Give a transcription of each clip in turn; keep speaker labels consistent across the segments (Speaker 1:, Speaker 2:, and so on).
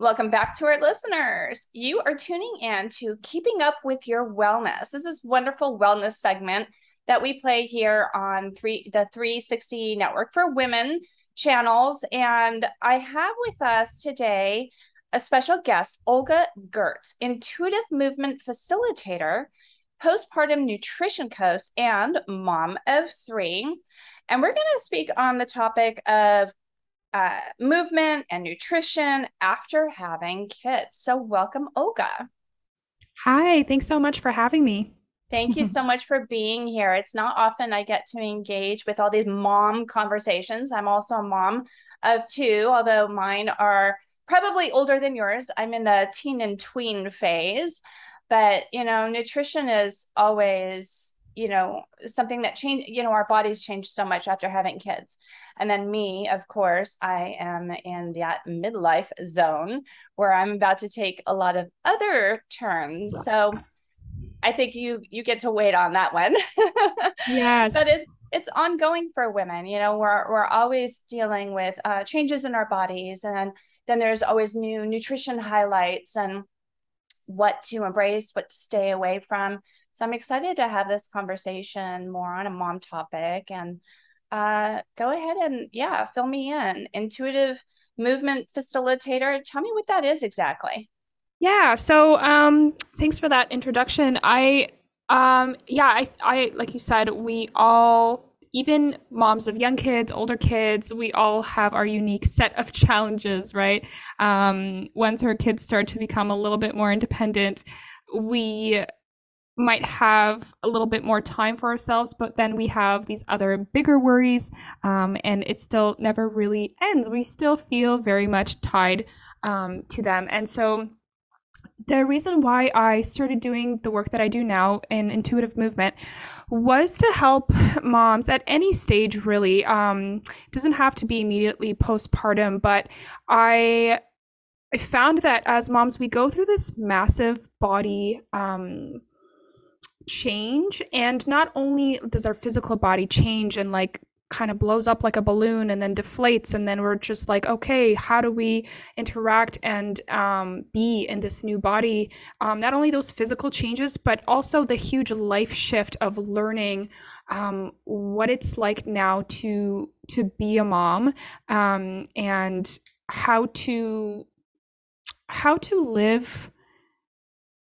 Speaker 1: Welcome back to our listeners. You are tuning in to Keeping Up with Your Wellness. This is wonderful wellness segment that we play here on three the 360 Network for Women channels. And I have with us today a special guest, Olga Gurts, intuitive movement facilitator, postpartum nutrition coach, and mom of three. And we're going to speak on the topic of uh, movement and nutrition after having kids. So, welcome, Olga.
Speaker 2: Hi, thanks so much for having me.
Speaker 1: Thank you so much for being here. It's not often I get to engage with all these mom conversations. I'm also a mom of two, although mine are probably older than yours. I'm in the teen and tween phase. But, you know, nutrition is always you know something that changed you know our bodies change so much after having kids. And then me of course i am in that midlife zone where i'm about to take a lot of other turns. So i think you you get to wait on that one.
Speaker 2: Yes.
Speaker 1: But it's it's ongoing for women you know we're we're always dealing with uh, changes in our bodies. And then there's always new nutrition highlights and what to embrace, what to stay away from. So I'm excited to have this conversation more on a mom topic and uh, go ahead and yeah, fill me in. Intuitive movement facilitator. Tell me what that is exactly.
Speaker 2: Yeah. So um, thanks for that introduction. I um, yeah, I I like you said, we all even moms of young kids, older kids, we all have our unique set of challenges, right? Um, once our kids start to become a little bit more independent, we might have a little bit more time for ourselves, but then we have these other bigger worries, um, and it still never really ends. We still feel very much tied um, to them. And so, the reason why I started doing the work that I do now in intuitive movement was to help moms at any stage, really. Um, doesn't have to be immediately postpartum, but I I found that as moms, we go through this massive body um, change, and not only does our physical body change and like kind of blows up like a balloon and then deflates and then we're just like okay how do we interact and um, be in this new body? Um, not only those physical changes but also the huge life shift of learning um, what it's like now to to be a mom um, and how to how to live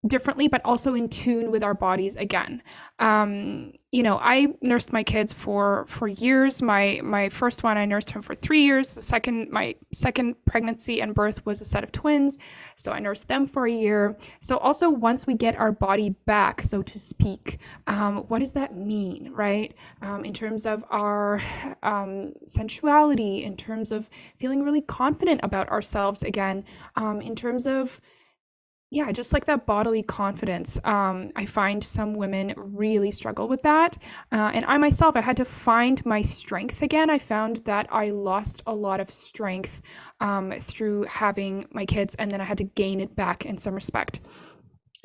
Speaker 2: differently but also in tune with our bodies again. Um, you know i nursed my kids for for years. My my first one i nursed him for three years. The second my second pregnancy and birth was a set of twins so i nursed them for a year. So also once we get our body back so to speak um, what does that mean right? Um, in terms of our um, sensuality in terms of feeling really confident about ourselves again um, in terms of yeah, just like that bodily confidence. Um, I find some women really struggle with that. Uh, and I myself, I had to find my strength again. I found that I lost a lot of strength um, through having my kids, and then I had to gain it back in some respect.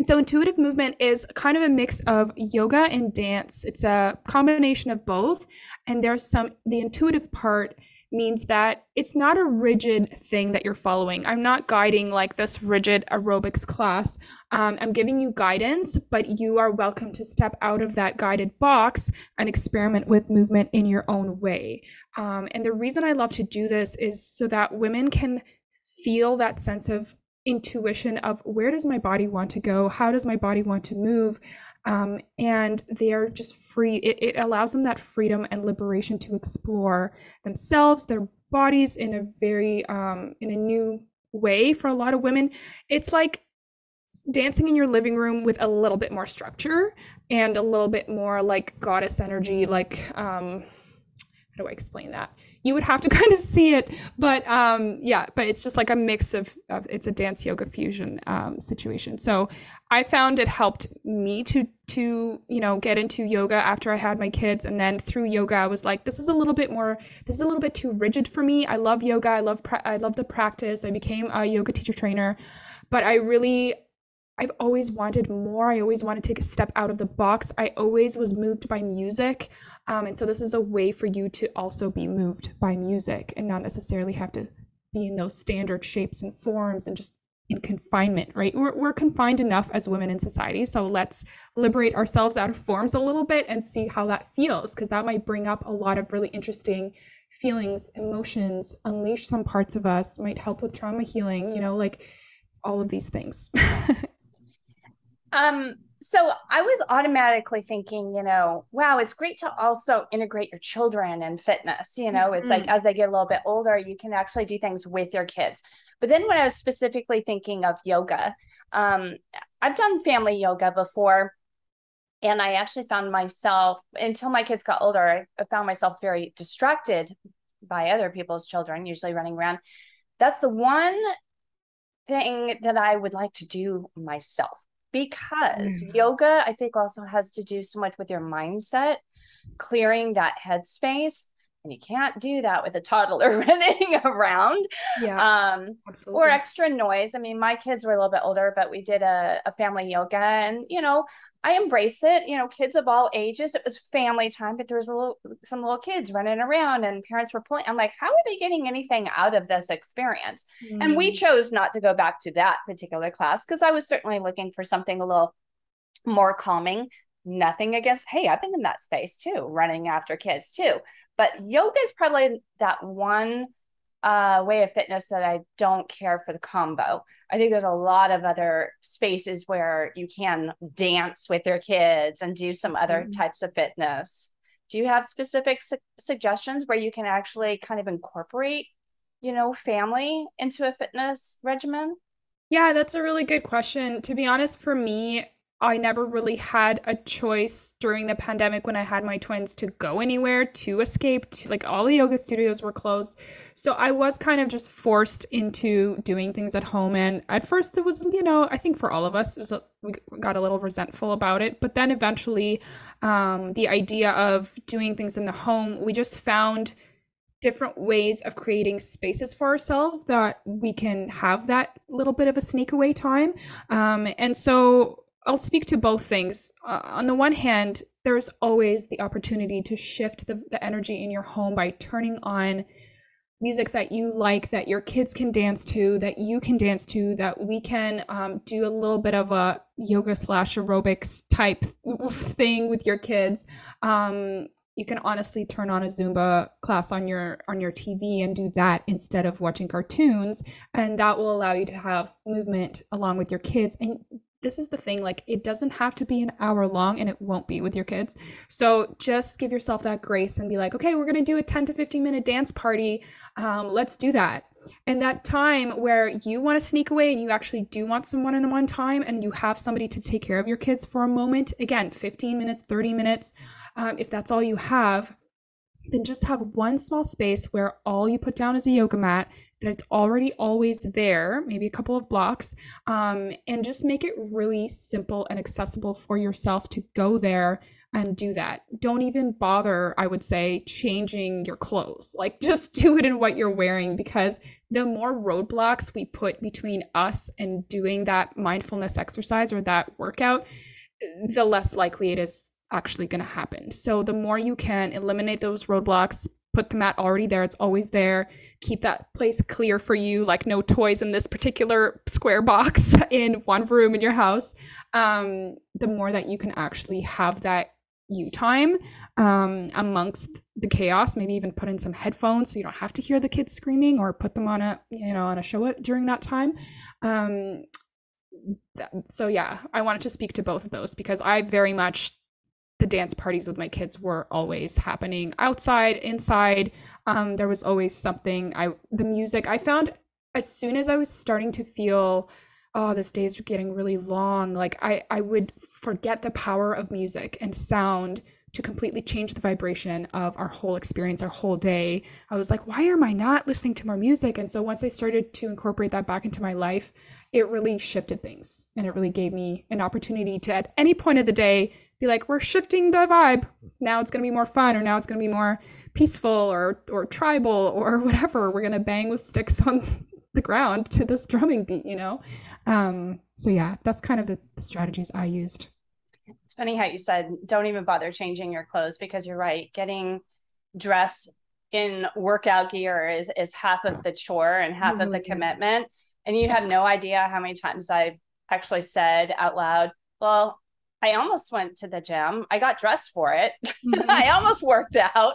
Speaker 2: So, intuitive movement is kind of a mix of yoga and dance. It's a combination of both. And there's some, the intuitive part means that it's not a rigid thing that you're following. I'm not guiding like this rigid aerobics class. Um, I'm giving you guidance, but you are welcome to step out of that guided box and experiment with movement in your own way. Um, and the reason I love to do this is so that women can feel that sense of intuition of where does my body want to go? How does my body want to move? Um, and they are just free. It, it allows them that freedom and liberation to explore themselves, their bodies in a very um, in a new way. For a lot of women, it's like dancing in your living room with a little bit more structure and a little bit more like goddess energy. Like, um, how do I explain that? you would have to kind of see it but um yeah but it's just like a mix of, of it's a dance yoga fusion um, situation so i found it helped me to to you know get into yoga after i had my kids and then through yoga i was like this is a little bit more this is a little bit too rigid for me i love yoga i love pra- i love the practice i became a yoga teacher trainer but i really I've always wanted more. I always wanted to take a step out of the box. I always was moved by music. Um, and so this is a way for you to also be moved by music and not necessarily have to be in those standard shapes and forms and just in confinement, right? We're, we're confined enough as women in society. So let's liberate ourselves out of forms a little bit and see how that feels, because that might bring up a lot of really interesting feelings, emotions, unleash some parts of us, might help with trauma healing, you know, like all of these things.
Speaker 1: um, so I was automatically thinking, you know, wow, it's great to also integrate your children in fitness. You know, mm-hmm. it's like mm-hmm. as they get a little bit older, you can actually do things with your kids. But then when I was specifically thinking of yoga, um, I've done family yoga before. And I actually found myself, until my kids got older, I found myself very distracted by other people's children, usually running around. That's the one thing that I would like to do myself because mm. yoga, I think, also has to do so much with your mindset, clearing that headspace and you can't do that with a toddler running around yeah um absolutely. or extra noise i mean my kids were a little bit older but we did a, a family yoga and you know i embrace it you know kids of all ages it was family time but there was a little some little kids running around and parents were pulling i'm like how are they getting anything out of this experience mm. and we mm. chose not to go back to that particular class because i was certainly looking for something a little more calming nothing against hey i've been in that space too running after kids too but yoga is probably that one uh, way of fitness that I don't care for the combo. I think there's a lot of other spaces where you can dance with your kids and do some other types of fitness. Do you have specific su- suggestions where you can actually kind of incorporate, you know, family into a fitness regimen?
Speaker 2: Yeah, that's a really good question. To be honest, for me, I never really had a choice during the pandemic when I had my twins to go anywhere to escape. To, like all the yoga studios were closed. So I was kind of just forced into doing things at home. And at first, it was, you know, I think for all of us, it was a, we got a little resentful about it. But then eventually, um, the idea of doing things in the home, we just found different ways of creating spaces for ourselves that we can have that little bit of a sneak away time. Um, and so I'll speak to both things. Uh, on the one hand, there's always the opportunity to shift the, the energy in your home by turning on music that you like, that your kids can dance to, that you can dance to, that we can um, do a little bit of a yoga slash aerobics type thing with your kids. Um, you can honestly turn on a Zumba class on your on your TV and do that instead of watching cartoons, and that will allow you to have movement along with your kids and this is the thing like it doesn't have to be an hour long and it won't be with your kids. So just give yourself that grace and be like okay we're going to do a 10 to 15 minute dance party um, let's do that. And that time where you want to sneak away and you actually do want some one-on-one time and you have somebody to take care of your kids for a moment again 15 minutes 30 minutes um, if that's all you have then just have one small space where all you put down is a yoga mat that it's already always there, maybe a couple of blocks, um, and just make it really simple and accessible for yourself to go there and do that. Don't even bother, I would say, changing your clothes. Like just do it in what you're wearing because the more roadblocks we put between us and doing that mindfulness exercise or that workout, the less likely it is actually going to happen. So the more you can eliminate those roadblocks, put the mat already there. It's always there. Keep that place clear for you, like no toys in this particular square box in one room in your house. Um, the more that you can actually have that you time um, amongst the chaos. Maybe even put in some headphones so you don't have to hear the kids screaming, or put them on a you know on a show during that time. Um, so yeah, I wanted to speak to both of those because I very much the dance parties with my kids were always happening outside, inside. Um, there was always something. I the music I found as soon as I was starting to feel, oh, this day is getting really long. Like I I would forget the power of music and sound to completely change the vibration of our whole experience, our whole day. I was like, why am I not listening to more music? And so once I started to incorporate that back into my life, it really shifted things and it really gave me an opportunity to, at any point of the day, be like, we're shifting the vibe. Now it's going to be more fun, or now it's going to be more peaceful, or or tribal, or whatever. We're going to bang with sticks on the ground to this drumming beat, you know. Um, so yeah, that's kind of the, the strategies I used.
Speaker 1: It's funny how you said don't even bother changing your clothes because you're right. Getting dressed in workout gear is is half of the chore and half of the commitment. And you have no idea how many times I've actually said out loud, well, I almost went to the gym. I got dressed for it. Mm-hmm. I almost worked out.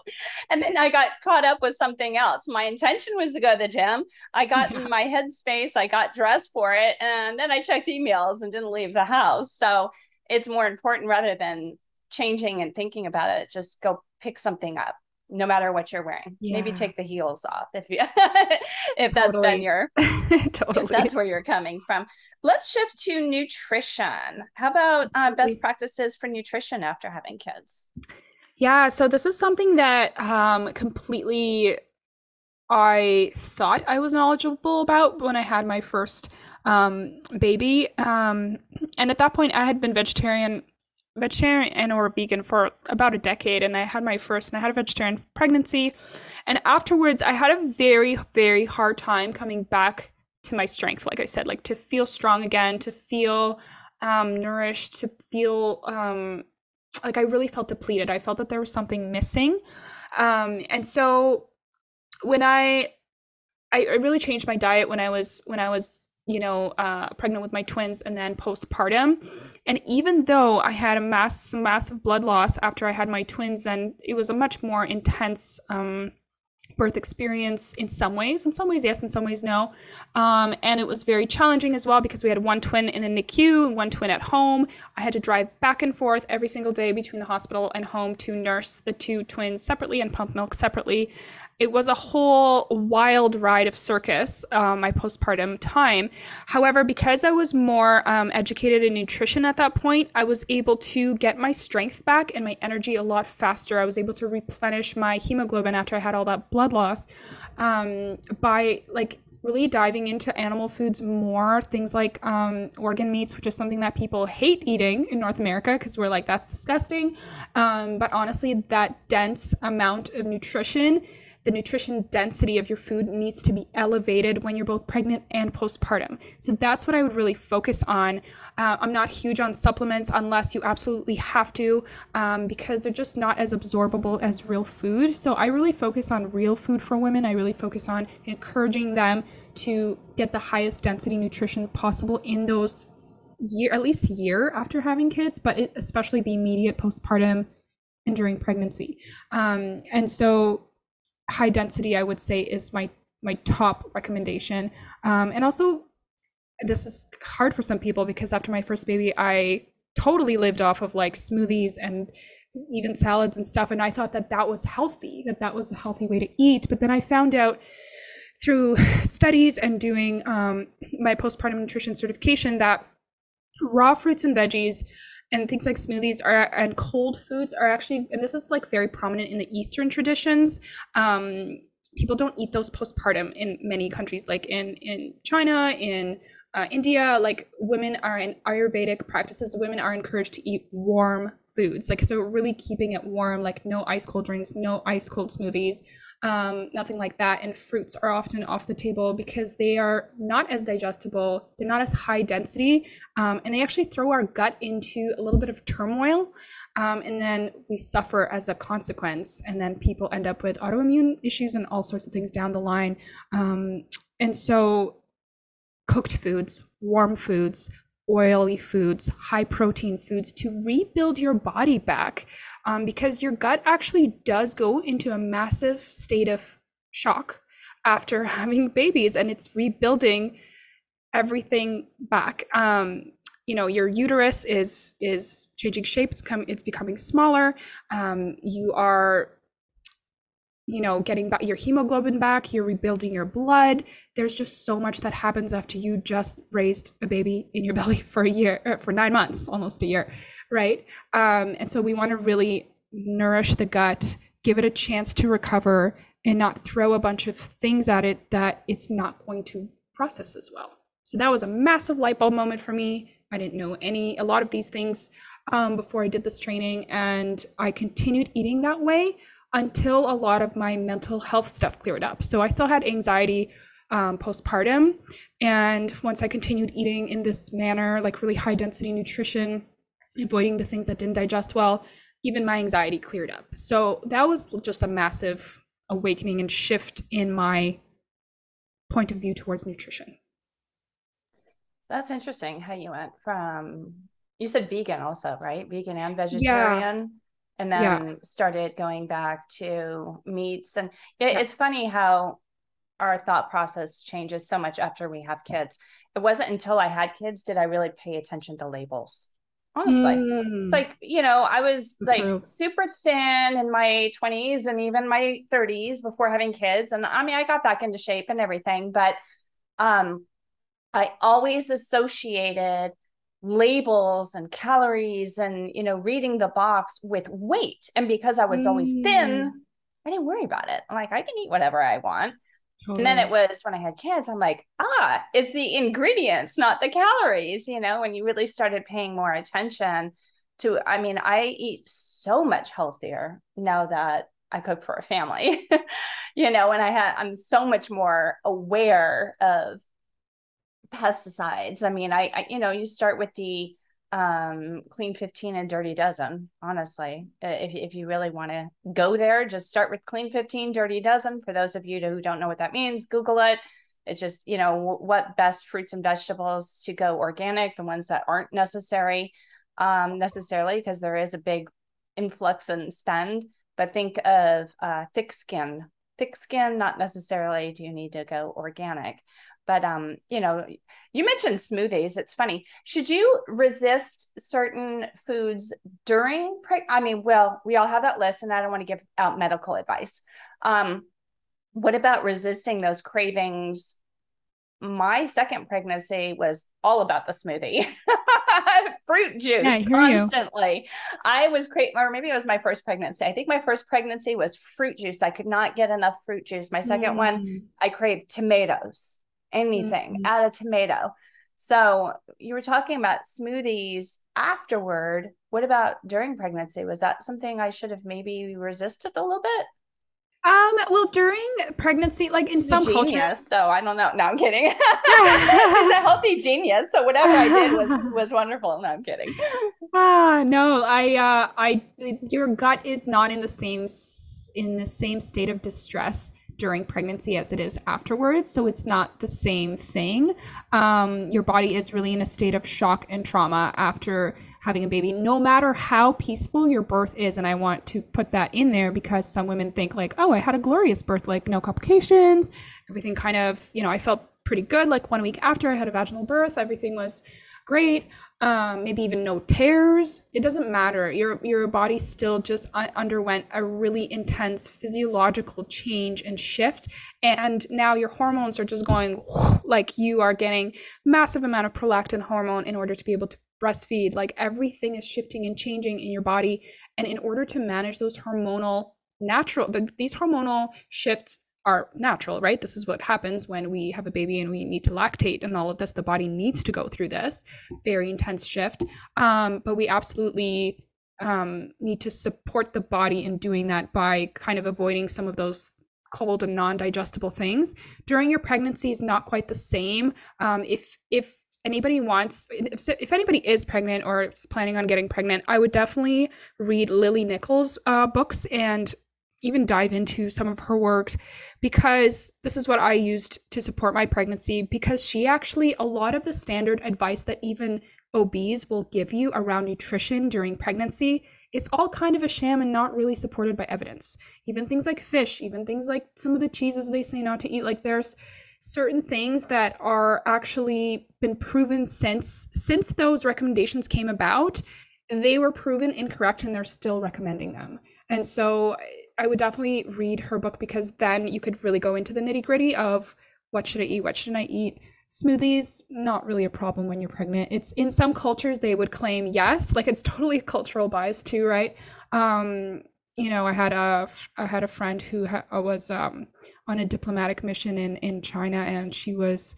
Speaker 1: And then I got caught up with something else. My intention was to go to the gym. I got yeah. in my headspace. I got dressed for it. And then I checked emails and didn't leave the house. So it's more important rather than changing and thinking about it, just go pick something up no matter what you're wearing. Yeah. Maybe take the heels off if you if that's totally. been your totally that's where you're coming from. Let's shift to nutrition. How about uh, best practices for nutrition after having kids?
Speaker 2: Yeah, so this is something that um, completely I thought I was knowledgeable about when I had my first um, baby. Um, and at that point, I had been vegetarian vegetarian and or vegan for about a decade and I had my first and I had a vegetarian pregnancy. And afterwards I had a very very hard time coming back to my strength like I said like to feel strong again to feel um, nourished to feel um, like I really felt depleted. I felt that there was something missing. Um, and so when I I really changed my diet when I was when I was you know, uh, pregnant with my twins and then postpartum. And even though I had a mass, massive blood loss after I had my twins, and it was a much more intense um, birth experience in some ways. In some ways, yes. In some ways, no. Um, and it was very challenging as well because we had one twin in the NICU and one twin at home. I had to drive back and forth every single day between the hospital and home to nurse the two twins separately and pump milk separately it was a whole wild ride of circus um, my postpartum time. However because i was more um, educated in nutrition at that point i was able to get my strength back and my energy a lot faster. I was able to replenish my hemoglobin after i had all that blood loss um, by like really diving into animal foods more things like um, organ meats which is something that people hate eating in north america because we're like that's disgusting. Um, but honestly that dense amount of nutrition the nutrition density of your food needs to be elevated when you're both pregnant and postpartum. So that's what I would really focus on. Uh, I'm not huge on supplements unless you absolutely have to, um, because they're just not as absorbable as real food. So I really focus on real food for women. I really focus on encouraging them to get the highest density nutrition possible in those year, at least year after having kids, but it, especially the immediate postpartum and during pregnancy. Um, and so high density i would say is my my top recommendation. Um, and also this is hard for some people because after my first baby i totally lived off of like smoothies and even salads and stuff and i thought that that was healthy that that was a healthy way to eat. But then i found out through studies and doing um, my postpartum nutrition certification that raw fruits and veggies and things like smoothies are and cold foods are actually and this is like very prominent in the eastern traditions um, people don't eat those postpartum in many countries like in in china in uh, india like women are in ayurvedic practices women are encouraged to eat warm foods like so really keeping it warm like no ice cold drinks no ice cold smoothies um, nothing like that. And fruits are often off the table because they are not as digestible, they're not as high density, um, and they actually throw our gut into a little bit of turmoil. Um, and then we suffer as a consequence. And then people end up with autoimmune issues and all sorts of things down the line. Um, and so, cooked foods, warm foods, oily foods, high protein foods to rebuild your body back um, because your gut actually does go into a massive state of shock after having babies and it's rebuilding everything back. Um, you know your uterus is is changing shape it's come it's becoming smaller um, you are you know, getting back your hemoglobin back, you're rebuilding your blood. There's just so much that happens after you just raised a baby in your belly for a year, er, for nine months, almost a year, right? Um, and so we want to really nourish the gut, give it a chance to recover, and not throw a bunch of things at it that it's not going to process as well. So that was a massive light bulb moment for me. I didn't know any a lot of these things um, before I did this training, and I continued eating that way until a lot of my mental health stuff cleared up. So I still had anxiety um, postpartum. And once I continued eating in this manner, like really high density nutrition, avoiding the things that didn't digest well, even my anxiety cleared up. So that was just a massive awakening and shift in my point of view towards nutrition.
Speaker 1: That's interesting how you went from you said vegan also, right? Vegan and vegetarian. And then yeah. started going back to meats. And it, yeah. it's funny how our thought process changes so much after we have kids. It wasn't until I had kids did I really pay attention to labels. Honestly, mm. it's like, you know, I was like super thin in my 20s and even my 30s before having kids. And I mean, I got back into shape and everything, but um, I always associated labels and calories and you know reading the box with weight and because i was always thin mm. i didn't worry about it i'm like i can eat whatever i want totally. and then it was when i had kids i'm like ah it's the ingredients not the calories you know when you really started paying more attention to i mean i eat so much healthier now that i cook for a family you know and i had i'm so much more aware of pesticides. I mean, I, I you know, you start with the um clean 15 and dirty dozen honestly. If, if you really want to go there just start with clean 15 dirty dozen. For those of you who don't know what that means google it. It's just you know what best fruits and vegetables to go organic the ones that aren't necessary um necessarily because there is a big influx and spend. But think of uh thick skin. Thick skin not necessarily do you need to go organic but um you know you mentioned smoothies it's funny. Should you resist certain foods during pre- i mean well we all have that list and i don't want to give out medical advice. Um what about resisting those cravings? My second pregnancy was all about the smoothie. Fruit juice yeah, constantly you. i was craving or maybe it was my first pregnancy. I think my first pregnancy was fruit juice. I could not get enough fruit juice. My second mm. one i craved tomatoes anything, mm-hmm. add a tomato. So you were talking about smoothies afterward. What about during pregnancy? Was that something I should have maybe resisted a little bit?
Speaker 2: Um, well, during pregnancy, like in She's some
Speaker 1: genius,
Speaker 2: cultures,
Speaker 1: so I don't know. No, I'm kidding. She's a healthy genius, so whatever I did was was wonderful. No, I'm kidding.
Speaker 2: Ah, no, I, uh, I, your gut is not in the same in the same state of distress during pregnancy as it is afterwards. So it's not the same thing. Um, your body is really in a state of shock and trauma after having a baby, no matter how peaceful your birth is. And I want to put that in there because some women think, like, oh, I had a glorious birth, like no complications, everything kind of, you know, I felt pretty good. Like one week after I had a vaginal birth, everything was great um, maybe even no tears. It doesn't matter. Your your body still just underwent a really intense physiological change and shift, and now your hormones are just going like you are getting massive amount of prolactin hormone in order to be able to breastfeed. Like everything is shifting and changing in your body, and in order to manage those hormonal natural the, these hormonal shifts are natural, right? This is what happens when we have a baby and we need to lactate and all of this. The body needs to go through this very intense shift. Um, but we absolutely um, need to support the body in doing that by kind of avoiding some of those cold and non-digestible things during your pregnancy is not quite the same um, if if anybody wants if, if anybody is pregnant or is planning on getting pregnant i would definitely read lily nichols uh, books and even dive into some of her works because this is what I used to support my pregnancy because she actually a lot of the standard advice that even OBs will give you around nutrition during pregnancy is all kind of a sham and not really supported by evidence. Even things like fish, even things like some of the cheeses they say not to eat like there's certain things that are actually been proven since since those recommendations came about they were proven incorrect and they're still recommending them. And so I would definitely read her book because then you could really go into the nitty gritty of what should I eat, what shouldn't I eat. Smoothies, not really a problem when you're pregnant. It's in some cultures they would claim yes, like it's totally cultural bias too, right? Um, you know, I had a I had a friend who ha- was um, on a diplomatic mission in in China, and she was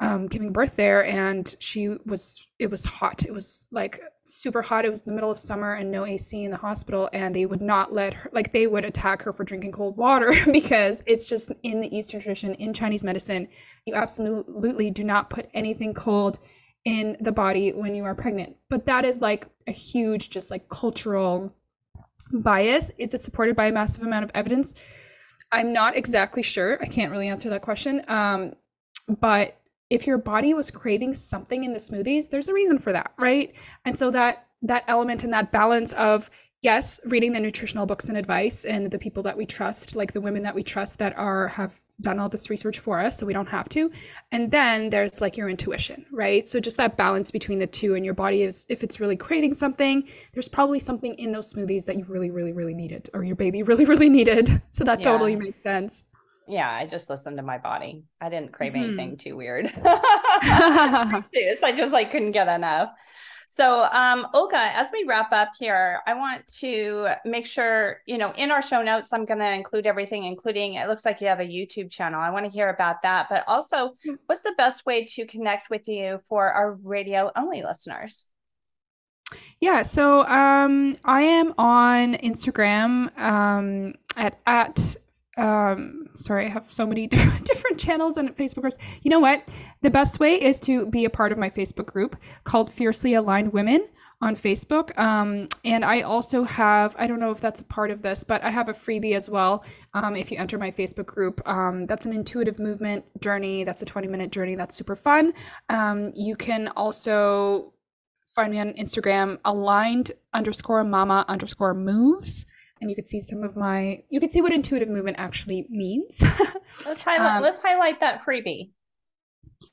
Speaker 2: um, giving birth there and she was it was hot it was like super hot it was the middle of summer and no ac in the hospital and they would not let her like they would attack her for drinking cold water because it's just in the eastern tradition in chinese medicine you absolutely do not put anything cold in the body when you are pregnant but that is like a huge just like cultural bias is it supported by a massive amount of evidence I'm not exactly sure. I can't really answer that question. Um, but if your body was craving something in the smoothies, there's a reason for that, right? And so that that element and that balance of yes, reading the nutritional books and advice and the people that we trust, like the women that we trust that are have done all this research for us so we don't have to. And then there's like your intuition, right? So just that balance between the two and your body is if it's really craving something, there's probably something in those smoothies that you really really really needed or your baby really really needed. So that yeah. totally makes sense.
Speaker 1: Yeah, I just listened to my body. I didn't crave mm-hmm. anything too weird. I just like couldn't get enough. So, um, Olga, as we wrap up here, I want to make sure, you know, in our show notes, I'm going to include everything, including it looks like you have a YouTube channel. I want to hear about that. But also, hmm. what's the best way to connect with you for our radio only listeners?
Speaker 2: Yeah, so um, I am on Instagram um, at at um, sorry, I have so many different channels and Facebook groups. You know what? The best way is to be a part of my Facebook group called Fiercely Aligned Women on Facebook. Um, and I also have, I don't know if that's a part of this, but I have a freebie as well. Um, if you enter my Facebook group, um, that's an intuitive movement journey. That's a 20 minute journey. That's super fun. Um, you can also find me on Instagram, aligned underscore mama underscore moves and you could see some of my you could see what intuitive movement actually means.
Speaker 1: Let's highlight um, let's highlight that freebie.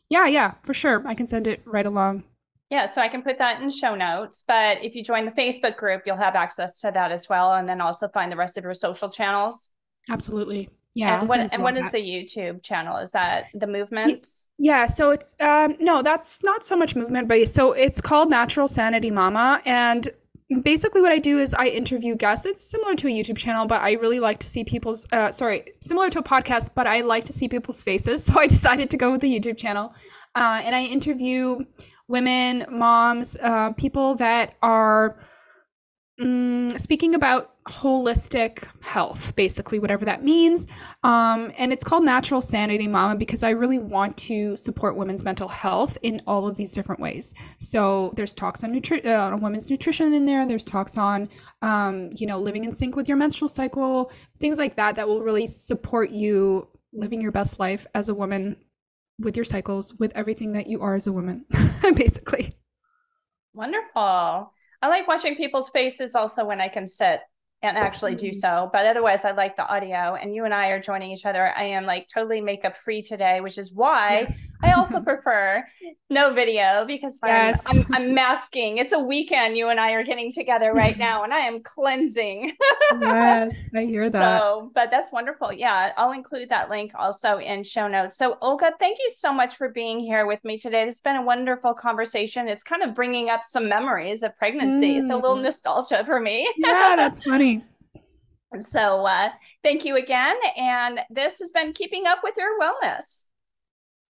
Speaker 2: Yeah yeah for sure. I can send it right along.
Speaker 1: Yeah so i can put that in show notes but if you join the facebook group you'll have access to that as well and then also find the rest of your social channels.
Speaker 2: Absolutely. Yeah
Speaker 1: and what and what is the youtube channel? Is that the movements?
Speaker 2: yeah so it's um no that's not so much movement but so it's called natural sanity mama and basically what I do is I interview guests. It's similar to a YouTube channel, but I really like to see people's uh, sorry, similar to a podcast, but I like to see people's faces. So I decided to go with the YouTube channel. Uh, and I interview women, moms, uh, people that are mm, speaking about holistic health, basically, whatever that means. Um, and it's called Natural Sanity Mama because I really want to support women's mental health in all of these different ways. So there's talks on, nutri- uh, on women's nutrition in there. There's talks on, um, you know, living in sync with your menstrual cycle, things like that, that will really support you living your best life as a woman with your cycles, with everything that you are as a woman, basically.
Speaker 1: Wonderful. I like watching people's faces also when I can sit and actually do so. But otherwise, I like the audio. And you and I are joining each other. I am like totally makeup free today, which is why yes. I also prefer no video because yes. I'm, I'm, I'm, masking. It's a weekend. You and I are getting together right now, and I am cleansing.
Speaker 2: yes, I hear that.
Speaker 1: So, but that's wonderful. Yeah, I'll include that link also in show notes. So, Olga, thank you so much for being here with me today. It's been a wonderful conversation. It's kind of bringing up some memories of pregnancy. Mm. It's a little mm. nostalgia for me.
Speaker 2: yeah, that's funny.
Speaker 1: So, uh, thank you again. And this has been Keeping Up with Your Wellness.